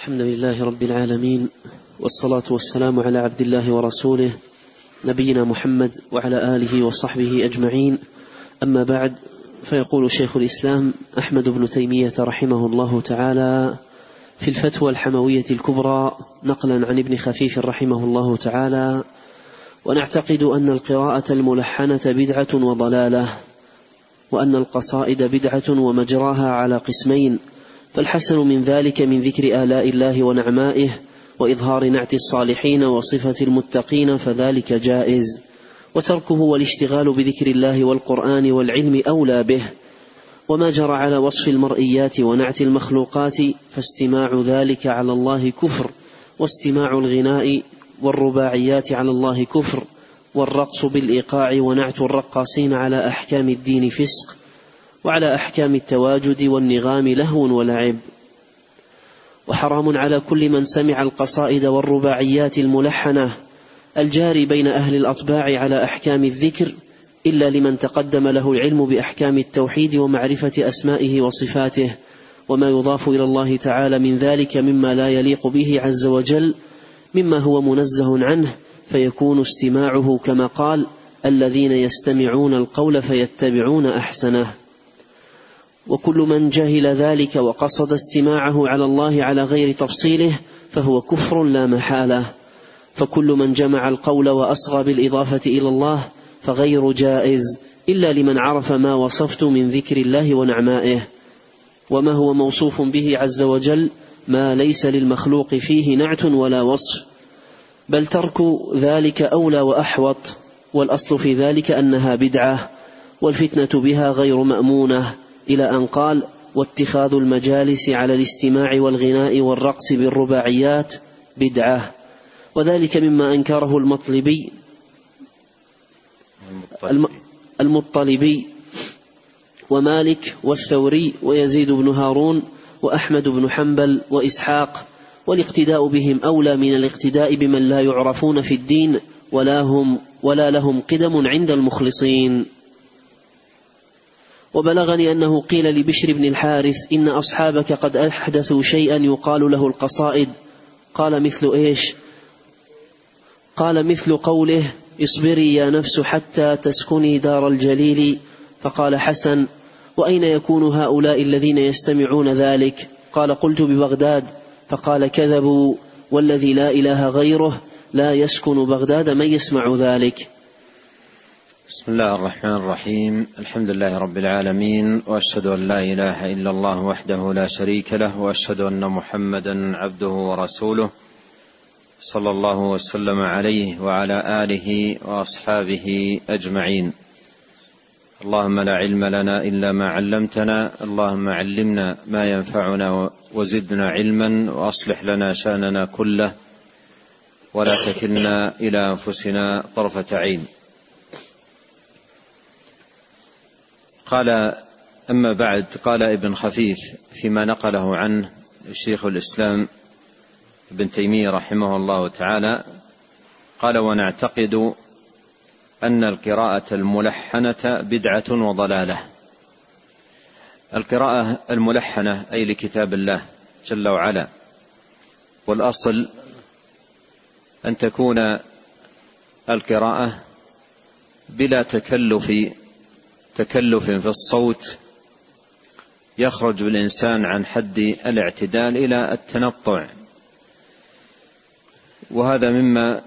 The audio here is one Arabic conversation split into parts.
الحمد لله رب العالمين والصلاة والسلام على عبد الله ورسوله نبينا محمد وعلى آله وصحبه أجمعين. أما بعد فيقول شيخ الإسلام أحمد بن تيمية رحمه الله تعالى في الفتوى الحموية الكبرى نقلا عن ابن خفيف رحمه الله تعالى ونعتقد أن القراءة الملحنة بدعة وضلالة وأن القصائد بدعة ومجراها على قسمين فالحسن من ذلك من ذكر آلاء الله ونعمائه وإظهار نعت الصالحين وصفة المتقين فذلك جائز. وتركه والاشتغال بذكر الله والقرآن والعلم أولى به. وما جرى على وصف المرئيات ونعت المخلوقات فاستماع ذلك على الله كفر واستماع الغناء والرباعيات على الله كفر والرقص بالإيقاع ونعت الرقاصين على أحكام الدين فسق وعلى أحكام التواجد والنغام لهو ولعب. وحرام على كل من سمع القصائد والرباعيات الملحنة الجاري بين أهل الأطباع على أحكام الذكر إلا لمن تقدم له العلم بأحكام التوحيد ومعرفة أسمائه وصفاته وما يضاف إلى الله تعالى من ذلك مما لا يليق به عز وجل مما هو منزه عنه فيكون استماعه كما قال الذين يستمعون القول فيتبعون أحسنه. وكل من جهل ذلك وقصد استماعه على الله على غير تفصيله فهو كفر لا محالة. فكل من جمع القول وأصغى بالإضافة إلى الله فغير جائز إلا لمن عرف ما وصفت من ذكر الله ونعمائه. وما هو موصوف به عز وجل؟ ما ليس للمخلوق فيه نعت ولا وصف. بل ترك ذلك أولى وأحوط والأصل في ذلك أنها بدعة والفتنة بها غير مأمونة. إلى أن قال واتخاذ المجالس على الاستماع والغناء والرقص بالرباعيات بدعة. وذلك مما أنكره المطلبي المطلبي ومالك والثوري ويزيد بن هارون وأحمد بن حنبل وإسحاق والاقتداء بهم أولى من الاقتداء بمن لا يعرفون في الدين ولا هم ولا لهم قدم عند المخلصين. وبلغني أنه قيل لبشر بن الحارث إن أصحابك قد أحدثوا شيئا يقال له القصائد. قال مثل إيش؟ قال مثل قوله اصبري يا نفس حتى تسكني دار الجليل فقال حسن وأين يكون هؤلاء الذين يستمعون ذلك؟ قال قلت ببغداد فقال كذبوا والذي لا إله غيره لا يسكن بغداد من يسمع ذلك بسم الله الرحمن الرحيم. الحمد لله رب العالمين وأشهد أن لا إله إلا الله وحده لا شريك له وأشهد أن محمدا عبده ورسوله صلى الله وسلم عليه وعلى آله وأصحابه أجمعين. اللهم لا علم لنا إلا ما علمتنا اللهم علمنا ما ينفعنا وزدنا علما وأصلح لنا شأننا كله ولا تكلنا إلى أنفسنا طرفة عين. قال أما بعد قال ابن خفيف فيما نقله عنه شيخ الإسلام ابن تيمية رحمه الله تعالى قال ونعتقد أن القراءة الملحنة بدعة وضلالة. القراءة الملحنة أي لكتاب الله جل وعلا والأصل أن تكون القراءة بلا تكلف تكلف في الصوت يخرج بالإنسان عن حد الاعتدال إلى التنطع. وهذا مما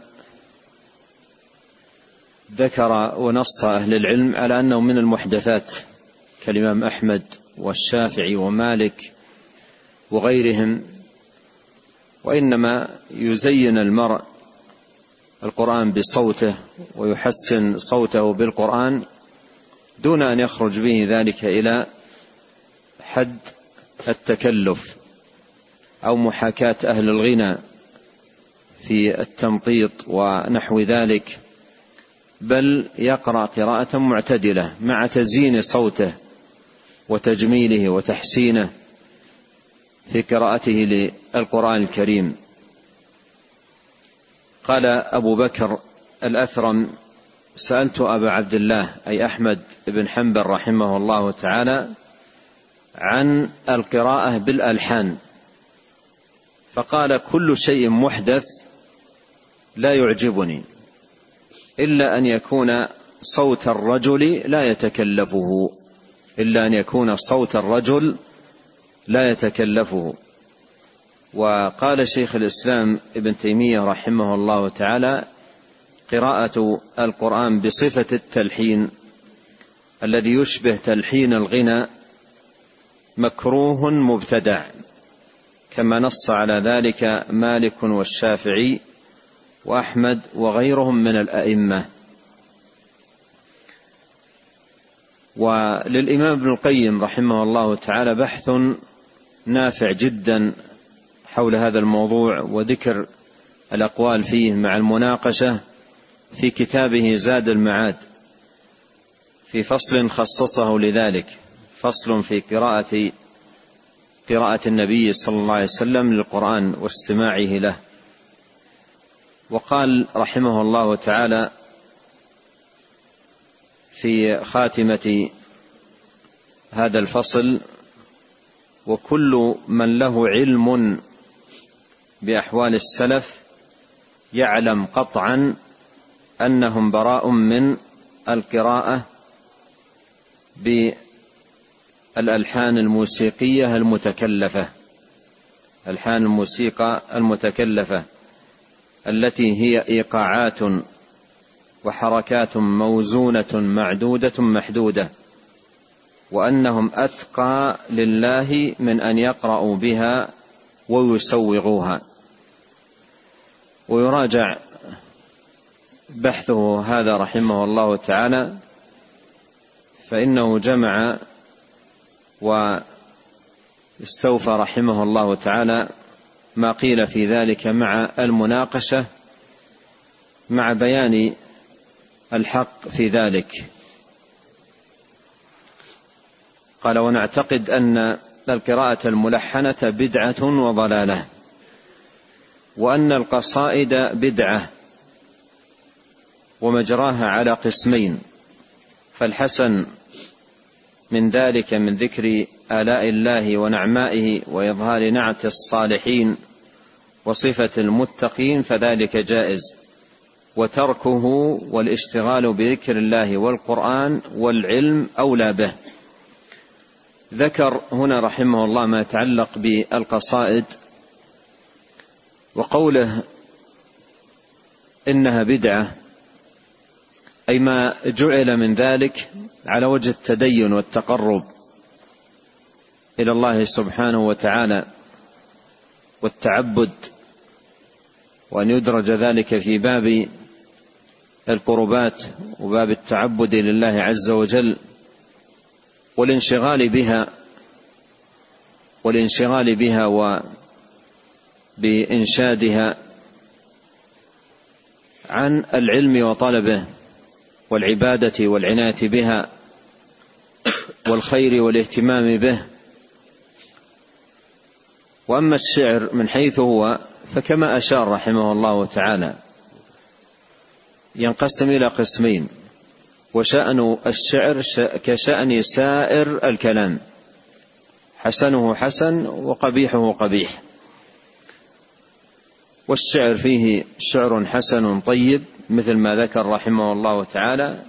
ذكر ونص أهل العلم على أنه من المحدثات كالإمام أحمد والشافعي ومالك وغيرهم وإنما يزين المرء القرآن بصوته ويحسن صوته بالقرآن دون أن يخرج به ذلك إلى حد التكلف أو محاكاة أهل الغنى في التمطيط ونحو ذلك بل يقرأ قراءة معتدلة مع تزيين صوته وتجميله وتحسينه في قراءته للقرآن الكريم. قال أبو بكر الأثرم سألت أبا عبد الله أي أحمد بن حنبل رحمه الله تعالى عن القراءة بالألحان. فقال كل شيء محدث لا يعجبني إلا أن يكون صوت الرجل لا يتكلفه إلا أن يكون صوت الرجل لا يتكلفه. وقال شيخ الإسلام ابن تيمية رحمه الله تعالى قراءة القرآن بصفة التلحين الذي يشبه تلحين الغنى مكروه مبتدع كما نص على ذلك مالك والشافعي وأحمد وغيرهم من الأئمة. وللإمام ابن القيم رحمه الله تعالى بحث نافع جدا حول هذا الموضوع وذكر الأقوال فيه مع المناقشة. في كتابه زاد المعاد في فصل خصصه لذلك فصل في قراءة قراءة النبي صلى الله عليه وسلم للقرآن واستماعه له. وقال رحمه الله تعالى في خاتمة هذا الفصل وكل من له علم بأحوال السلف يعلم قطعا أنهم براء من القراءة بالألحان الموسيقية المتكلفة. ألحان الموسيقى المتكلفة التي هي إيقاعات وحركات موزونة معدودة محدودة وأنهم أتقى لله من أن يقرأوا بها ويسوغوها. ويراجع بحثه هذا رحمه الله تعالى فإنه جمع واستوفى رحمه الله تعالى ما قيل في ذلك مع المناقشة مع بيان الحق في ذلك. قال ونعتقد أن القراءة الملحنة بدعة وضلالة وأن القصائد بدعة ومجراها على قسمين. فالحسن من ذلك من ذكر آلاء الله ونعمائه وإظهار نعت الصالحين وصفة المتقين فذلك جائز. وتركه والاشتغال بذكر الله والقرآن والعلم أولى به. ذكر هنا رحمه الله ما يتعلق بالقصائد وقوله إنها بدعة أي ما جعل من ذلك على وجه التدين والتقرب إلى الله سبحانه وتعالى والتعبد وأن يدرج ذلك في باب القربات وباب التعبد لله عز وجل والانشغال بها والانشغال بها وبإنشادها عن العلم وطلبه. والعبادة والعناية بها والخير والاهتمام به. وأما الشعر من حيث هو فكما أشار رحمه الله تعالى ينقسم إلى قسمين وشأن الشعر كشأن سائر الكلام حسنه حسن وقبيحه قبيح. والشعر فيه شعر حسن طيب مثل ما ذكر رحمه الله تعالى.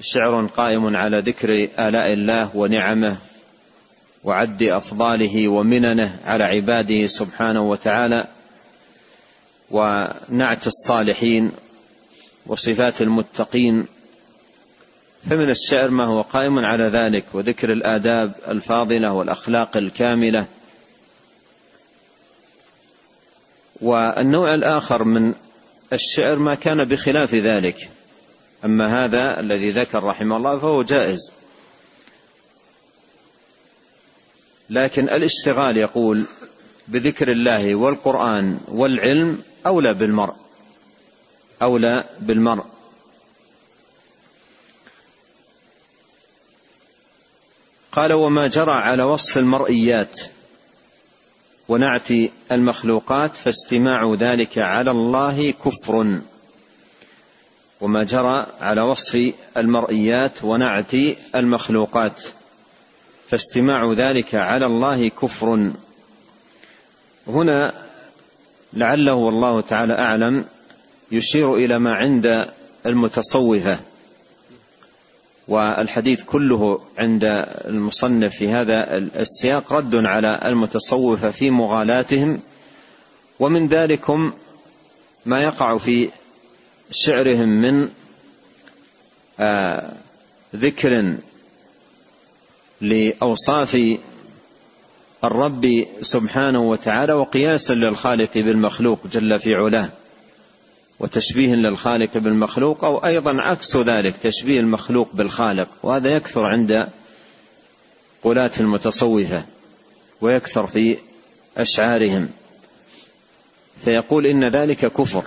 شعر قائم على ذكر آلاء الله ونعمه وعد أفضاله ومننه على عباده سبحانه وتعالى. ونعت الصالحين وصفات المتقين. فمن الشعر ما هو قائم على ذلك وذكر الآداب الفاضلة والأخلاق الكاملة. والنوع الآخر من الشعر ما كان بخلاف ذلك. أما هذا الذي ذكر رحمه الله فهو جائز. لكن الاشتغال يقول بذكر الله والقرآن والعلم أولى بالمرء. أولى بالمرء. قال وما جرى على وصف المرئيات. ونعت المخلوقات فاستماع ذلك على الله كفر. وما جرى على وصف المرئيات ونعت المخلوقات فاستماع ذلك على الله كفر. هنا لعله والله تعالى أعلم يشير إلى ما عند المتصوفة. والحديث كله عند المصنف في هذا السياق رد على المتصوفه في مغالاتهم. ومن ذلكم ما يقع في شعرهم من آه ذكر لأوصاف الرب سبحانه وتعالى وقياسا للخالق بالمخلوق جل في علاه. وتشبيه للخالق بالمخلوق أو أيضا عكس ذلك تشبيه المخلوق بالخالق. وهذا يكثر عند قلاة المتصوفة ويكثر في أشعارهم. فيقول إن ذلك كفر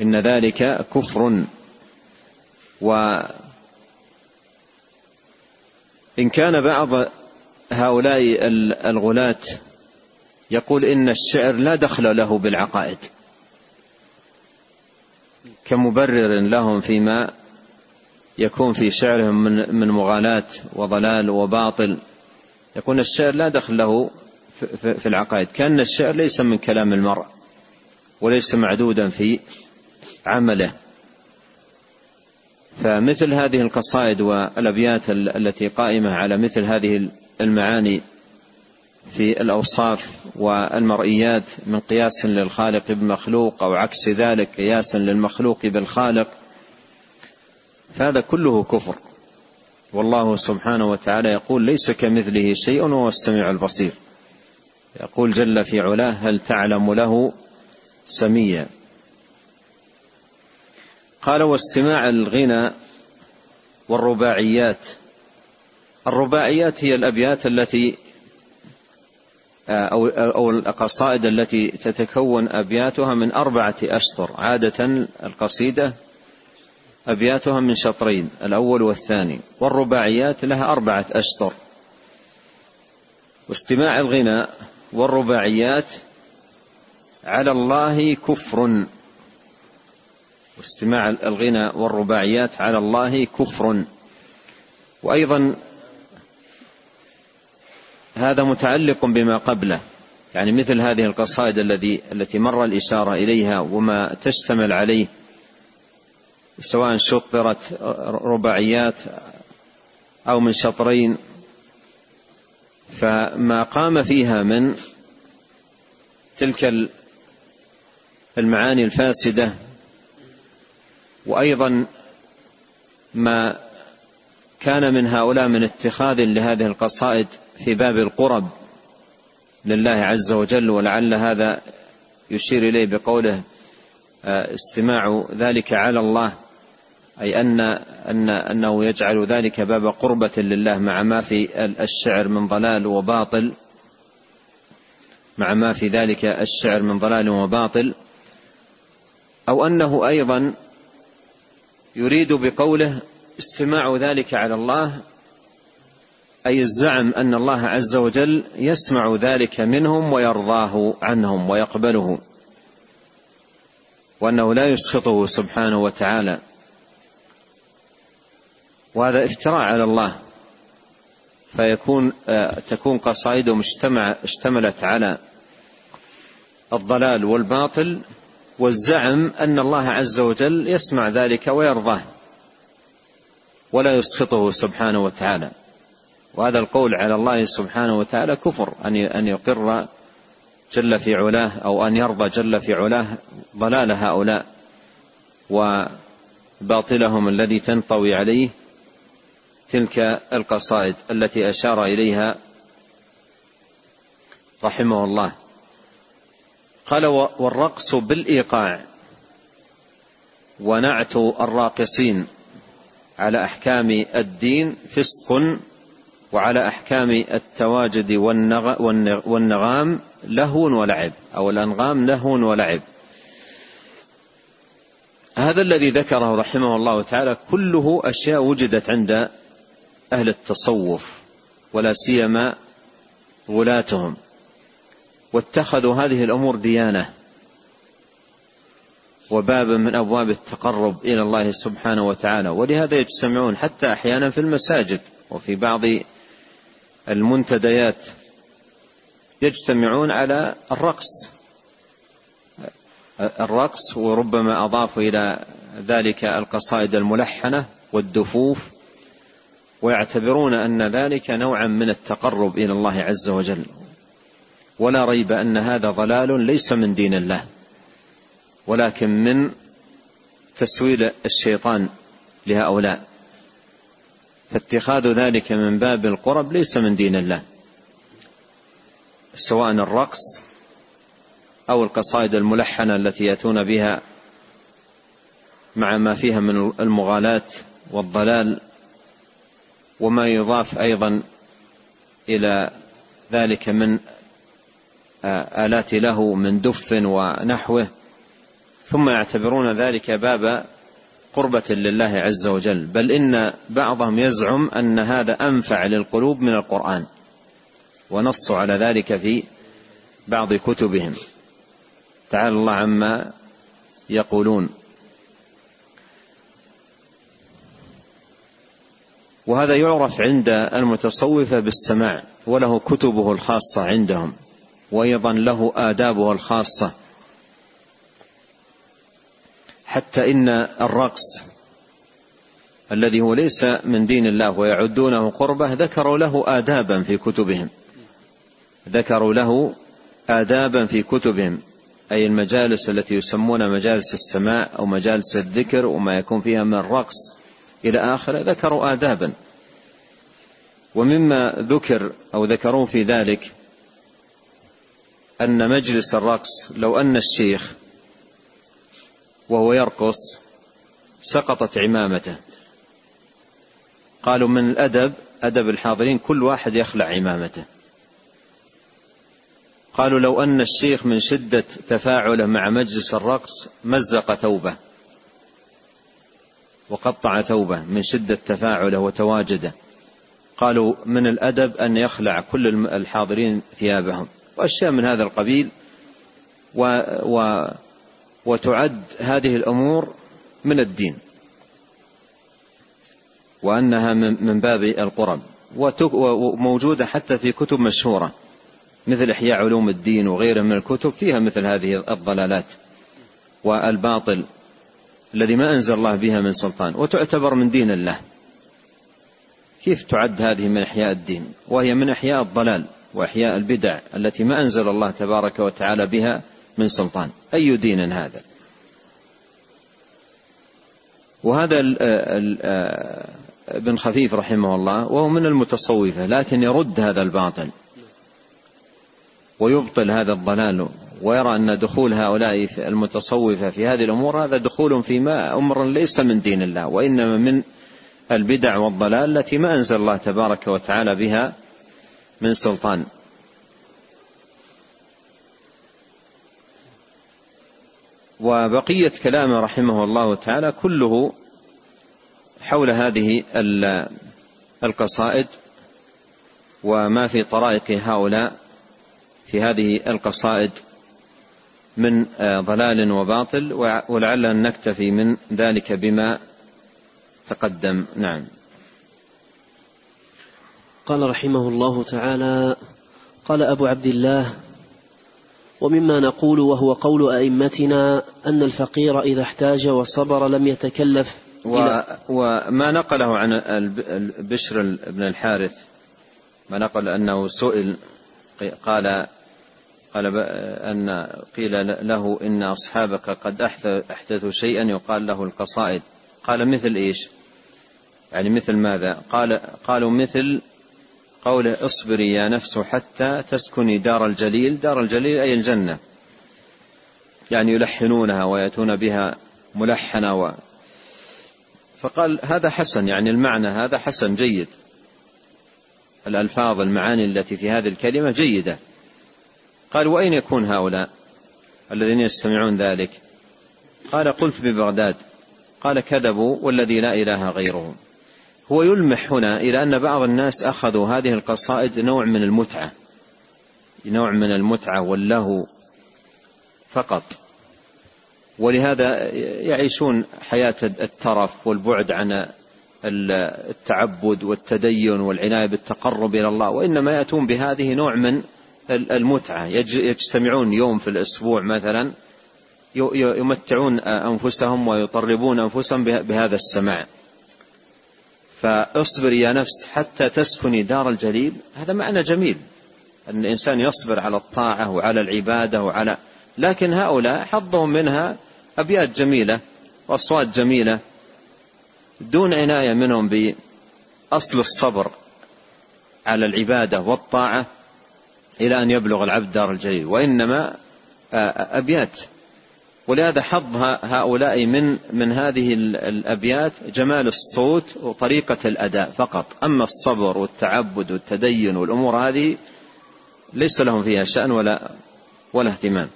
إن ذلك كفر. و إن كان بعض هؤلاء الغلاة يقول إن الشعر لا دخل له بالعقائد. كمبرر لهم فيما يكون في شعرهم من من مغالاة وضلال وباطل. يكون الشعر لا دخل له في العقائد كأن الشعر ليس من كلام المرء وليس معدودا في عمله. فمثل هذه القصائد والأبيات التي قائمة على مثل هذه المعاني في الأوصاف والمرئيات من قياس للخالق بمخلوق أو عكس ذلك قياسا للمخلوق بالخالق فهذا كله كفر. والله سبحانه وتعالى يقول ليس كمثله شيء وهو السميع البصير. يقول جل في علاه هل تعلم له سميا؟ قال واستماع الغنى والرباعيات. الرباعيات هي الأبيات التي أو أو القصائد التي تتكون أبياتها من أربعة أشطر. عادة القصيدة أبياتها من شطرين الأول والثاني. والرباعيات لها أربعة أشطر. واستماع الغنى والرباعيات على الله كفر. واستماع الغنى والرباعيات على الله كفر. وأيضا هذا متعلق بما قبله. يعني مثل هذه القصائد الذي التي مر الإشارة إليها وما تشتمل عليه سواء شطرت رباعيات أو من شطرين. فما قام فيها من تلك المعاني الفاسدة وأيضا ما كان من هؤلاء من اتخاذ لهذه القصائد في باب القرب لله عز وجل ولعل هذا يشير إليه بقوله آه، استماع ذلك على الله أي أن أن أنه يجعل ذلك باب قربة لله مع ما في الشعر من ضلال وباطل مع ما في ذلك الشعر من ضلال وباطل. أو أنه أيضا يريد بقوله استماع ذلك على الله أي الزعم أن الله عز وجل يسمع ذلك منهم ويرضاه عنهم ويقبله وأنه لا يسخطه سبحانه وتعالى. وهذا افتراء على الله فيكون آه، تكون قصائده اشتملت على الضلال والباطل والزعم أن الله عز وجل يسمع ذلك ويرضاه ولا يسخطه سبحانه وتعالى. وهذا القول على الله سبحانه وتعالى كفر أن أن يقر جل في علاه أو أن يرضى جل في علاه ضلال هؤلاء وباطلهم الذي تنطوي عليه تلك القصائد التي أشار إليها رحمه الله. قال والرقص بالإيقاع ونعت الراقصين على أحكام الدين فسق وعلى أحكام التواجد والنغام لهو ولعب أو الأنغام لهو ولعب. هذا الذي ذكره رحمه الله تعالى كله أشياء وجدت عند أهل التصوف ولا سيما غلاتهم واتخذوا هذه الأمور ديانة. وبابا من أبواب التقرب إلى الله سبحانه وتعالى. ولهذا يجتمعون حتى أحيانا في المساجد وفي بعض المنتديات يجتمعون على الرقص. الرقص وربما أضافوا إلى ذلك القصائد الملحنة والدفوف ويعتبرون أن ذلك نوعا من التقرب إلى الله عز وجل. ولا ريب أن هذا ضلال ليس من دين الله ولكن من تسويل الشيطان لهؤلاء. فاتخاذ ذلك من باب القرب ليس من دين الله سواء الرقص أو القصائد الملحنة التي يأتون بها مع ما فيها من المغالاة والضلال وما يضاف أيضا إلى ذلك من آلات له من دف ونحوه ثم يعتبرون ذلك باب قربة لله عز وجل بل إن بعضهم يزعم أن هذا أنفع للقلوب من القرآن ونصوا على ذلك في بعض كتبهم. تعالى الله عما يقولون. وهذا يعرف عند المتصوفة بالسماع وله كتبه الخاصة عندهم وأيضا له آدابه الخاصة. حتى إن الرقص الذي هو ليس من دين الله ويعدونه قربة ذكروا له آدابا في كتبهم. ذكروا له آدابا في كتبهم. أي المجالس التي يسمونها مجالس السماع أو مجالس الذكر وما يكون فيها من الرقص إلى آخره ذكروا آدابا. ومما ذكر أو ذكروه في ذلك أن مجلس الرقص لو أن الشيخ وهو يرقص سقطت عمامته. قالوا من الأدب أدب الحاضرين كل واحد يخلع عمامته. قالوا لو أن الشيخ من شدة تفاعله مع مجلس الرقص مزق ثوبه وقطع ثوبه من شدة تفاعله وتواجده. قالوا من الأدب أن يخلع كل الحاضرين ثيابهم. وأشياء من هذا القبيل و و وتعد هذه الأمور من الدين وأنها من باب القرب وموجودة حتى في كتب مشهورة مثل إحياء علوم الدين وغيرها من الكتب فيها مثل هذه الضلالات والباطل الذي ما أنزل الله بها من سلطان وتعتبر من دين الله. كيف تعد هذه من إحياء الدين؟ وهي من إحياء الضلال وإحياء البدع التي ما أنزل الله تبارك وتعالى بها من سلطان. أي دين هذا؟ وهذا ابن خفيف رحمه الله وهو من المتصوفة لكن يرد هذا الباطل. ويبطل هذا الضلال ويرى أن دخول هؤلاء المتصوفة في هذه الأمور هذا دخول فيما أمر ليس من دين الله وإنما من البدع والضلال التي ما أنزل الله تبارك وتعالى بها من سلطان. وبقية كلامه رحمه الله تعالى كله حول هذه القصائد وما في طرائق هؤلاء في هذه القصائد من ضلال وباطل ولعلنا نكتفي من ذلك بما تقدم. نعم. قال رحمه الله تعالى قال أبو عبد الله ومما نقول وهو قول أئمتنا أن الفقير إذا احتاج وصبر لم يتكلف و وما نقله عن بشر بن الحارث؟ ما نقل أنه سئل قال قال أن قيل له إن أصحابك قد أحدثوا شيئا يقال له القصائد. قال مثل إيش؟ يعني مثل ماذا؟ قال قالوا مثل قوله اصبري يا نفس حتى تسكني دار الجليل. دار الجليل أي الجنة. يعني يلحنونها ويأتون بها ملحنة و فقال هذا حسن يعني المعنى هذا حسن جيد. الألفاظ المعاني التي في هذه الكلمة جيدة. قال وأين يكون هؤلاء الذين يستمعون ذلك؟ قال قلت ببغداد. قال كذبوا والذي لا إله غيره. هو يلمح هنا إلى أن بعض الناس أخذوا هذه القصائد نوع من المتعة نوع من المتعة واللهو فقط. ولهذا يعيشون حياة الترف والبعد عن التعبد والتدين والعناية بالتقرب إلى الله وإنما يأتون بهذه نوع من المتعة. يجتمعون يوم في الأسبوع مثلا يمتعون أنفسهم ويطربون أنفسهم بهذا السماع. فاصبر يا نفس حتى تسكني دار الجليل. هذا معنى جميل أن الإنسان يصبر على الطاعة وعلى العبادة وعلى لكن هؤلاء حظهم منها أبيات جميلة وأصوات جميلة دون عناية منهم بأصل الصبر على العبادة والطاعة إلى أن يبلغ العبد دار الجليل. وإنما أبيات ولهذا حظ هؤلاء من من هذه الأبيات جمال الصوت وطريقة الأداء فقط. أما الصبر والتعبد والتدين والأمور هذه ليس لهم فيها شأن ولا ولا اهتمام.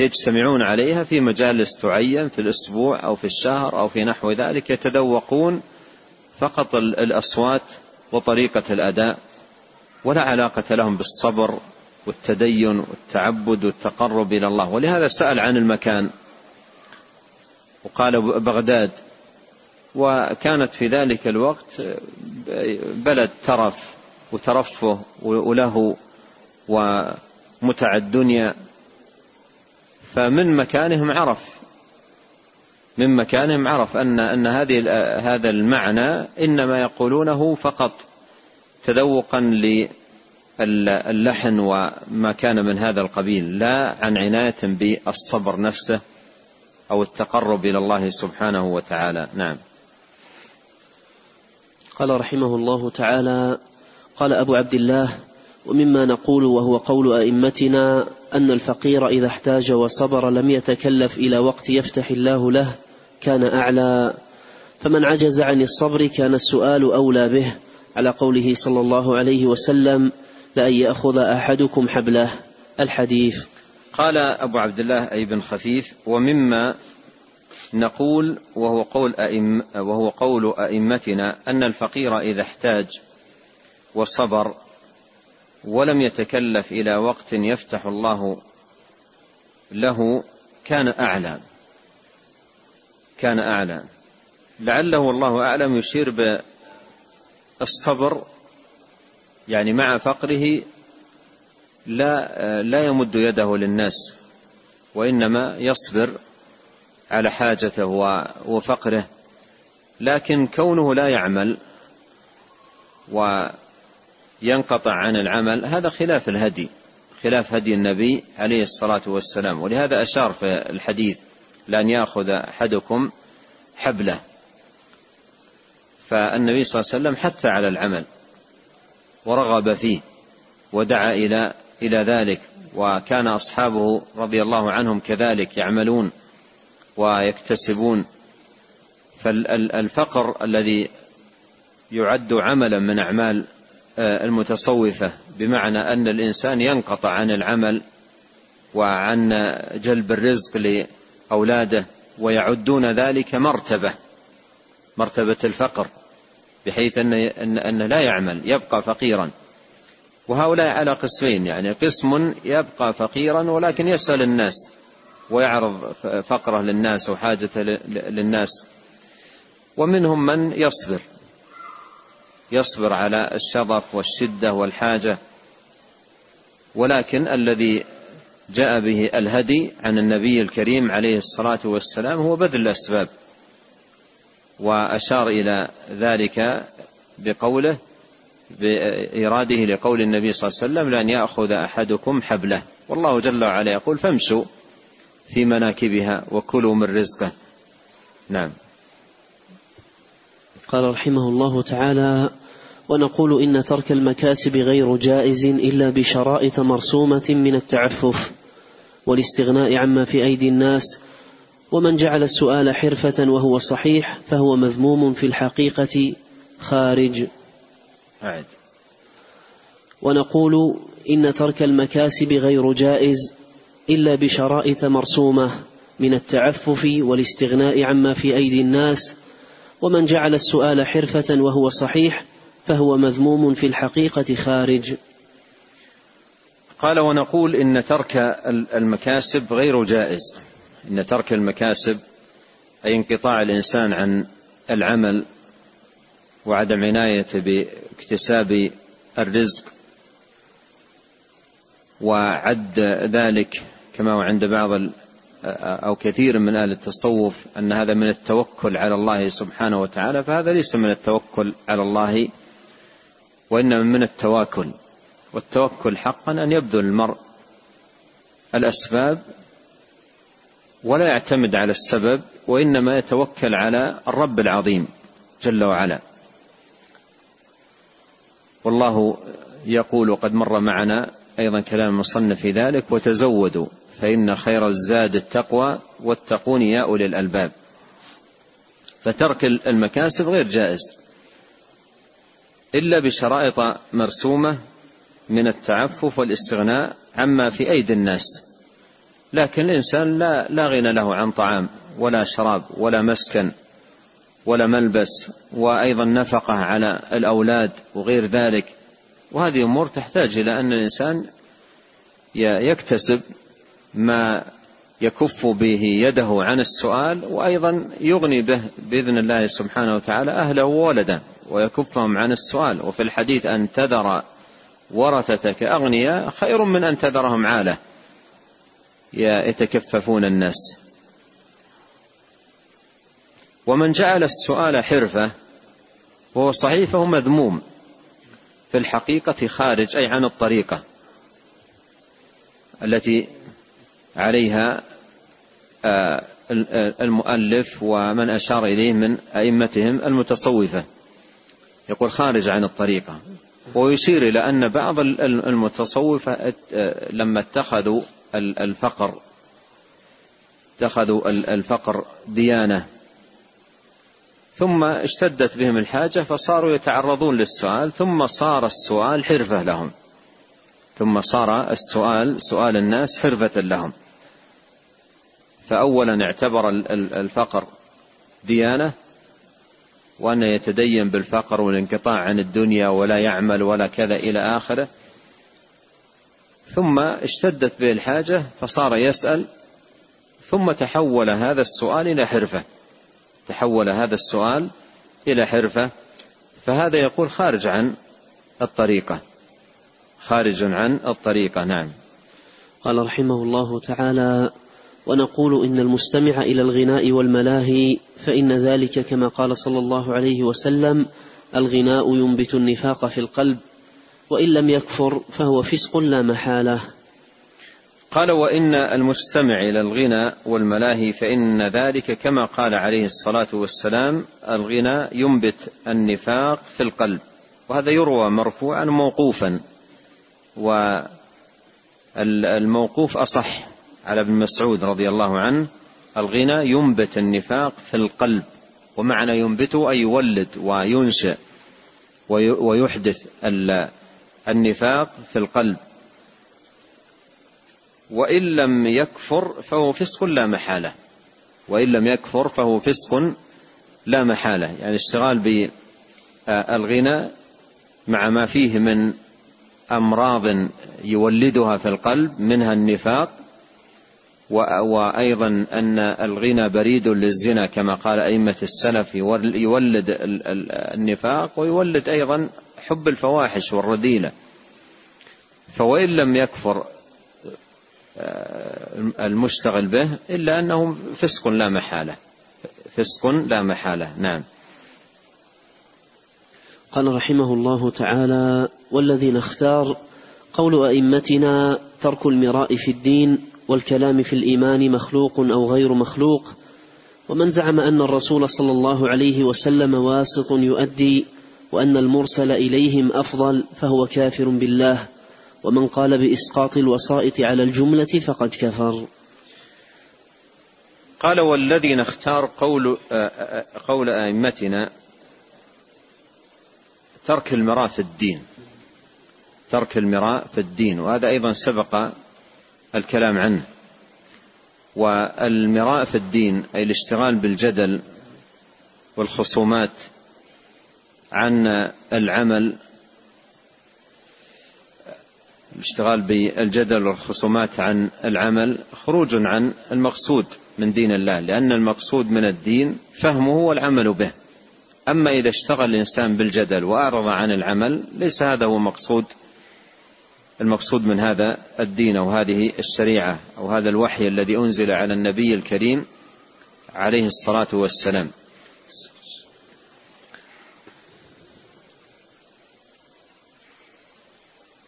يجتمعون عليها في مجالس تعين في الأسبوع أو في الشهر أو في نحو ذلك يتذوقون فقط الأصوات وطريقة الأداء ولا علاقة لهم بالصبر والتدين والتعبد والتقرب إلى الله. ولهذا سأل عن المكان وقال بغداد وكانت في ذلك الوقت بلد ترف وترفه وله ومتع الدنيا. فمن مكانهم عرف من مكانهم عرف أن أن هذه هذا المعنى إنما يقولونه فقط تذوقا للحن وما كان من هذا القبيل لا عن عناية بالصبر نفسه أو التقرب إلى الله سبحانه وتعالى. نعم. قال رحمه الله تعالى قال أبو عبد الله ومما نقول وهو قول أئمتنا أن الفقير إذا احتاج وصبر لم يتكلف إلى وقت يفتح الله له كان أعلى. فمن عجز عن الصبر كان السؤال أولى به على قوله صلى الله عليه وسلم لأن يأخذ أحدكم حبله. الحديث. قال أبو عبد الله أي بن خفيف ومما نقول وهو قول أئم وهو قول أئمتنا أن الفقير إذا احتاج وصبر ولم يتكلف إلى وقت يفتح الله له كان أعلى. كان أعلى. لعله الله أعلم يشير بالصبر يعني مع فقره لا لا يمد يده للناس وإنما يصبر على حاجته وفقره. لكن كونه لا يعمل وينقطع عن العمل هذا خلاف الهدي خلاف هدي النبي عليه الصلاة والسلام. ولهذا أشار في الحديث لأن يأخذ أحدكم حبله. فالنبي صلى الله عليه وسلم حث على العمل. ورغب فيه ودعا إلى إلى ذلك وكان أصحابه رضي الله عنهم كذلك يعملون ويكتسبون. فالفقر الذي يعد عملا من أعمال آه، المتصوفة بمعنى أن الإنسان ينقطع عن العمل وعن جلب الرزق لأولاده ويعدون ذلك مرتبة مرتبة الفقر. بحيث أن أن لا يعمل يبقى فقيرا. وهؤلاء على قسمين يعني قسم يبقى فقيرا ولكن يسأل الناس ويعرض فقرة للناس وحاجته للناس. ومنهم من يصبر يصبر على الشظف والشدة والحاجة. ولكن الذي جاء به الهدي عن النبي الكريم عليه الصلاة والسلام هو بذل الأسباب. وأشار إلى ذلك بقوله بإراده لقول النبي صلى الله عليه وسلم لأن يأخذ أحدكم حبله. والله جل وعلا يقول فامشوا في مناكبها وكلوا من رزقه. نعم. قال رحمه الله تعالى ونقول إن ترك المكاسب غير جائز إلا بشرائط مرسومة من التعفف والاستغناء عما في أيدي الناس ومن جعل السؤال حرفة وهو صحيح فهو مذموم في الحقيقة خارج. أعد. ونقول إن ترك المكاسب غير جائز إلا بشرائط مرسومة من التعفف والاستغناء عما في أيدي الناس ومن جعل السؤال حرفة وهو صحيح فهو مذموم في الحقيقة خارج. قال ونقول إن ترك المكاسب غير جائز. إن ترك المكاسب أي انقطاع الإنسان عن العمل وعدم عنايته باكتساب الرزق وعد ذلك كما هو عند بعض أو كثير من أهل التصوف أن هذا من التوكل على الله سبحانه وتعالى فهذا ليس من التوكل على الله وإنما من التواكل. والتوكل حقا أن يبذل المرء الأسباب ولا يعتمد على السبب وإنما يتوكل على الرب العظيم جل وعلا. والله يقول قد مر معنا أيضا كلام المصنف في ذلك وتزودوا فإن خير الزاد التقوى واتقون يا أولي الألباب. فترك المكاسب غير جائز. إلا بشرائط مرسومة من التعفف والاستغناء عما في أيدي الناس. لكن الإنسان لا, لا غنى له عن طعام ولا شراب ولا مسكن ولا ملبس وأيضا نفقة على الأولاد وغير ذلك. وهذه أمور تحتاج إلى أن الإنسان يكتسب ما يكف به يده عن السؤال وأيضا يغني به بإذن الله سبحانه وتعالى أهله وولده ويكفهم عن السؤال. وفي الحديث أن تذر ورثتك أغنياء خير من أن تذرهم عالة. يتكففون الناس. ومن جعل السؤال حرفة وهو صحيح مذموم. في الحقيقة خارج أي عن الطريقة التي عليها آه، المؤلف ومن أشار إليه من أئمتهم المتصوفة. يقول خارج عن الطريقة. ويشير إلى أن بعض المتصوفة آه، لما اتخذوا الفقر. اتخذوا الفقر ديانة. ثم اشتدت بهم الحاجة فصاروا يتعرضون للسؤال ثم صار السؤال حرفة لهم. ثم صار السؤال سؤال الناس حرفة لهم. فأولا اعتبر الفقر ديانة وأن يتدين بالفقر والانقطاع عن الدنيا ولا يعمل ولا كذا إلى آخره. ثم اشتدت به الحاجة فصار يسأل ثم تحول هذا السؤال إلى حرفة. تحول هذا السؤال إلى حرفة. فهذا يقول خارج عن الطريقة. خارج عن الطريقة نعم. قال رحمه الله تعالى ونقول إن المستمع إلى الغناء والملاهي فإن ذلك كما قال صلى الله عليه وسلم الغناء ينبت النفاق في القلب وإن لم يكفر فهو فسق لا محالة. قال وإن المستمع إلى الغنى والملاهي فإن ذلك كما قال عليه الصلاة والسلام الغنى ينبت النفاق في القلب وهذا يروى مرفوعا موقوفا والموقوف أصح على ابن مسعود رضي الله عنه الغنى ينبت النفاق في القلب ومعنى ينبته أي يولد وينشئ ويحدث النفاق في القلب. وإن لم يكفر فهو فسق لا محالة. وإن لم يكفر فهو فسق لا محالة. يعني اشتغال بالغنى مع ما فيه من أمراض يولدها في القلب منها النفاق وأيضا أن الغنى بريد للزنا كما قال أئمة السلف يولد النفاق ويولد أيضا حب الفواحش والرذيلة فوإن لم يكفر آه، المشتغل به إلا أنه فسق لا محالة. فسق لا محالة. نعم. قال رحمه الله تعالى والذي نختار قول أئمتنا ترك المراء في الدين والكلام في الإيمان مخلوق أو غير مخلوق ومن زعم أن الرسول صلى الله عليه وسلم واسط يؤدي وأن المرسل إليهم أفضل فهو كافر بالله ومن قال بإسقاط الوسائط على الجملة فقد كفر. قال والذي نختار قول قول أئمتنا ترك المراء في الدين ترك المراء في الدين وهذا أيضا سبق الكلام عنه. والمراء في الدين أي الاشتغال بالجدل والخصومات عن العمل الاشتغال بالجدل والخصومات عن العمل خروج عن المقصود من دين الله لأن المقصود من الدين فهمه والعمل به. أما إذا اشتغل الإنسان بالجدل وأعرض عن العمل ليس هذا هو مقصود المقصود من هذا الدين أو هذه الشريعة أو هذا الوحي الذي أنزل على النبي الكريم عليه الصلاة والسلام.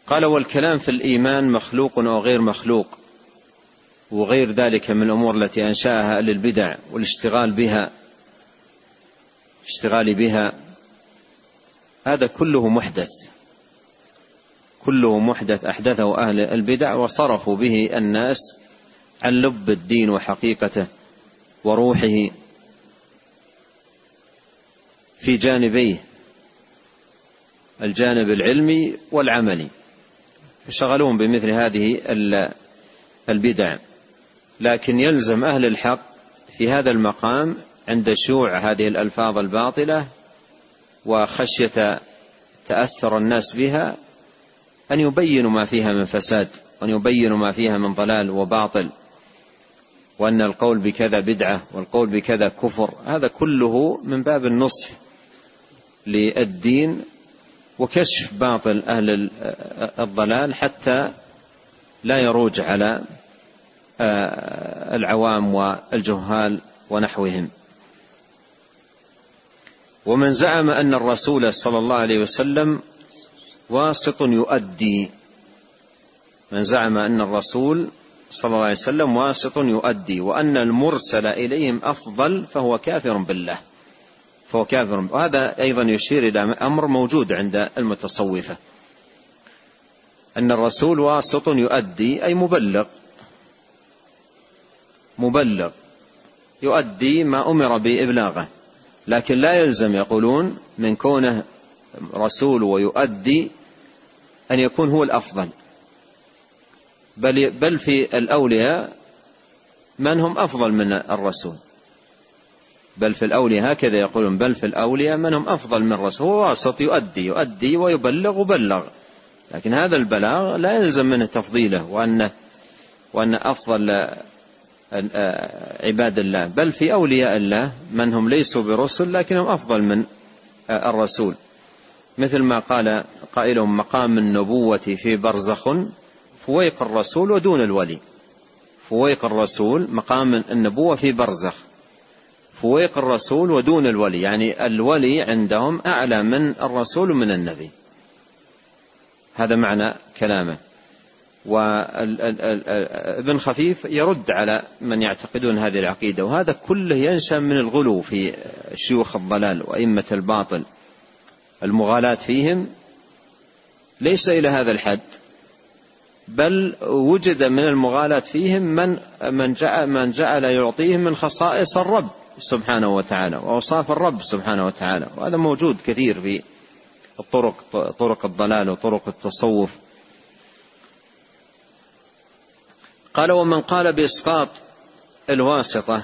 قال والكلام في الإيمان مخلوق أو غير مخلوق وغير ذلك من الأمور التي أنشأها أهل البدع والاشتغال بها اشتغال بها هذا كله محدث. كله محدث أحدثه أهل البدع وصرفوا به الناس عن لب الدين وحقيقته وروحه في جانبيه الجانب العلمي والعملي. فشغلوهم بمثل هذه البدع. لكن يلزم أهل الحق في هذا المقام عند شيوع هذه الألفاظ الباطلة وخشية تأثر الناس بها أن يبينوا ما فيها من فساد وأن يبينوا ما فيها من ضلال وباطل وأن القول بكذا بدعة والقول بكذا كفر هذا كله من باب النصح للدين وكشف باطل أهل الضلال حتى لا يروج على آه، العوام والجهال ونحوهم. ومن زعم أن الرسول صلى الله عليه وسلم واسط يؤدي. من زعم أن الرسول صلى الله عليه وسلم واسط يؤدي وأن المرسل إليهم أفضل فهو كافر بالله. فهو كافر وهذا أيضا يشير إلى أمر موجود عند المتصوفة. أن الرسول واسط يؤدي أي مبلغ. مبلغ. يؤدي ما أمر بإبلاغه. لكن لا يلزم يقولون من كونه رسول ويؤدي أن يكون هو الأفضل. بل بل في الأولياء من هم أفضل من الرسول. بل في الأولياء هكذا يقولون بل في الأولياء من هم أفضل من الرسول. هو واسط يؤدي يؤدي ويبلغ وبلغ. لكن هذا البلاغ لا يلزم منه تفضيله وأنه وأن أفضل عباد الله. بل في أولياء الله من هم ليسوا برسل لكنهم أفضل من الرسول. مثل ما قال قائلهم مقام النبوة في برزخ فويق الرسول ودون الولي. فويق الرسول مقام النبوة في برزخ. فويق الرسول ودون الولي يعني الولي عندهم أعلى من الرسول ومن النبي. هذا معنى كلامه. وابن خفيف يرد على من يعتقدون هذه العقيدة وهذا كله ينشأ من الغلو في شيوخ الضلال وأئمة الباطل. المغالاة فيهم ليس إلى هذا الحد بل وجد من المغالاة فيهم من من جعل, من جعل يعطيهم من خصائص الرب سبحانه وتعالى وأوصاف الرب سبحانه وتعالى وهذا موجود كثير في الطرق طرق الضلال وطرق التصوف. قال ومن قال بإسقاط الواسطة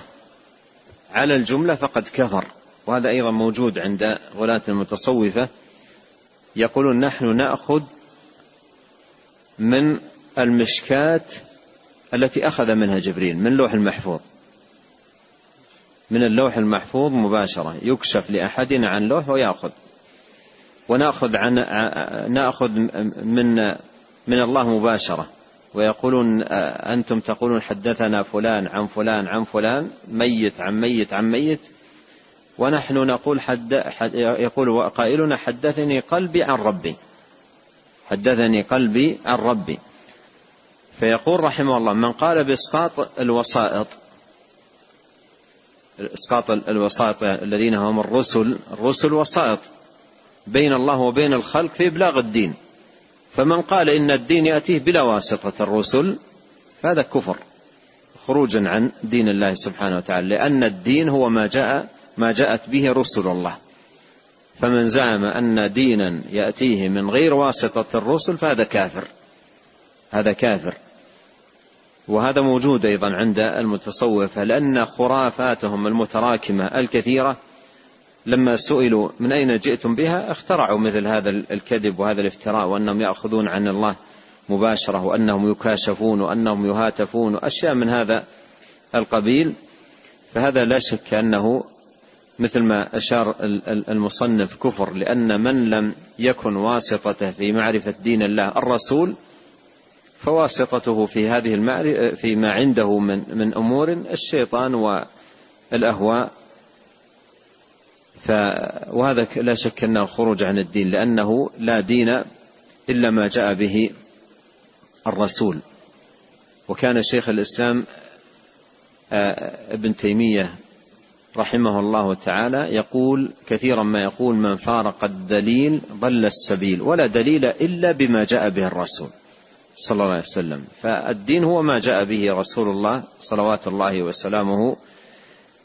على الجملة فقد كفر. وهذا أيضا موجود عند غلاة المتصوفة يقولون نحن نأخذ من المشكات التي أخذ منها جبريل من اللوح المحفوظ. من اللوح المحفوظ مباشرة يكشف لأحدنا عن لوح ويأخذ. ونأخذ عن نأخذ من من الله مباشرة. ويقولون أنتم تقولون حدثنا فلان عن فلان عن فلان ميت عن ميت عن ميت. ونحن نقول حد, حد يقول قائلنا حدثني قلبي عن ربي. حدثني قلبي عن ربي. فيقول رحمه الله من قال بإسقاط الوسائط إسقاط الوسائط الذين هم الرسل الرسل وسائط بين الله وبين الخلق في إبلاغ الدين. فمن قال إن الدين يأتيه بلا واسطة الرسل فهذا كفر. خروجا عن دين الله سبحانه وتعالى لأن الدين هو ما جاء ما جاءت به رسل الله. فمن زعم أن دينا يأتيه من غير واسطة الرسل فهذا كافر. هذا كافر. وهذا موجود أيضا عند المتصوفة لأن خرافاتهم المتراكمة الكثيرة لما سئلوا من أين جئتم بها اخترعوا مثل هذا الكذب وهذا الافتراء وأنهم يأخذون عن الله مباشرة وأنهم يكاشفون وأنهم يهاتفون وأشياء من هذا القبيل. فهذا لا شك أنه مثل ما أشار المصنف كفر لأن من لم يكن واسطته في معرفة دين الله الرسول فواسطته في هذه المعرفة فيما عنده من من أمور الشيطان والأهواء. وهذا لا شك أنه خروج عن الدين لأنه لا دين إلا ما جاء به الرسول. وكان شيخ الإسلام آه، ابن تيمية رحمه الله تعالى يقول كثيرا ما يقول من فارق الدليل ضل السبيل ولا دليل إلا بما جاء به الرسول صلى الله عليه وسلم. فالدين هو ما جاء به رسول الله صلوات الله وسلامه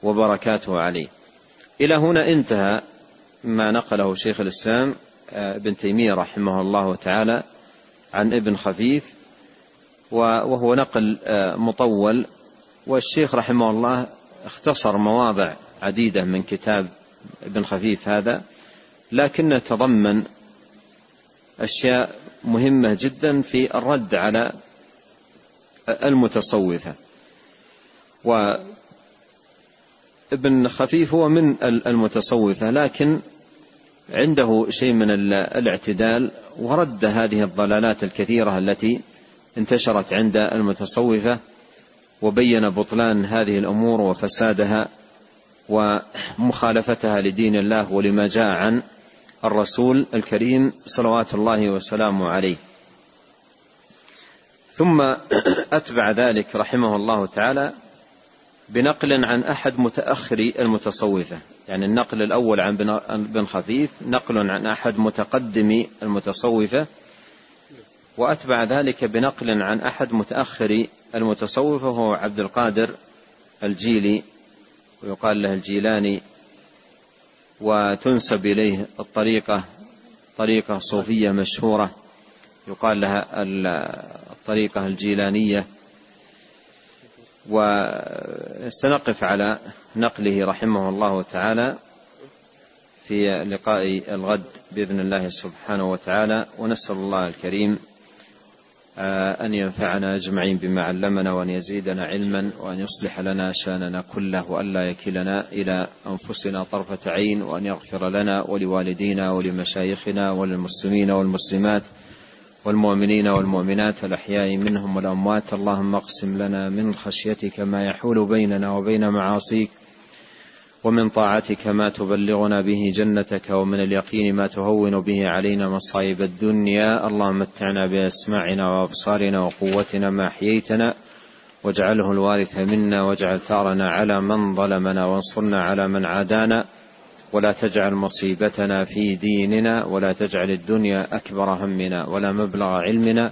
وبركاته عليه. إلى هنا انتهى ما نقله شيخ الإسلام آه، ابن تيمية رحمه الله تعالى عن ابن خفيف وهو نقل آه، مطول. والشيخ رحمه الله اختصر مواضع عديدة من كتاب ابن خفيف هذا لكن تضمن أشياء مهمة جدا في الرد على المتصوفة. وابن خفيف هو من المتصوفة لكن عنده شيء من الاعتدال ورد هذه الضلالات الكثيرة التي انتشرت عند المتصوفة وبين بطلان هذه الأمور وفسادها ومخالفتها لدين الله ولما جاء عن الرسول الكريم صلوات الله وسلامه عليه. ثم أتبع ذلك رحمه الله تعالى بنقل عن أحد متاخري المتصوفة. يعني النقل الأول عن بن خفيف نقل عن أحد متقدمي المتصوفة. وأتبع ذلك بنقل عن أحد متاخري المتصوفة وهو عبد القادر الجيلي ويقال له الجيلاني وتنسب إليه الطريقة طريقة صوفية مشهورة يقال لها الطريقة الجيلانية. وسنقف على نقله رحمه الله تعالى في لقاء الغد بإذن الله سبحانه وتعالى ونسأل الله الكريم أن ينفعنا أجمعين بما علمنا وأن يزيدنا علما وأن يصلح لنا شأننا كله وأن لا يكلنا إلى أنفسنا طرفة عين وأن يغفر لنا ولوالدينا ولمشايخنا وللمسلمين والمسلمات والمؤمنين والمؤمنات الأحياء منهم والأموات. اللهم اقسم لنا من خشيتك ما يحول بيننا وبين معاصيك ومن طاعتك ما تبلغنا به جنتك ومن اليقين ما تهون به علينا مصائب الدنيا. اللهم متعنا بأسماعنا وأبصارنا وقوتنا ما أحييتنا واجعله الوارث منا واجعل ثأرنا على من ظلمنا وانصرنا على من عادانا. ولا تجعل مصيبتنا في ديننا ولا تجعل الدنيا أكبر همنا ولا مبلغ علمنا.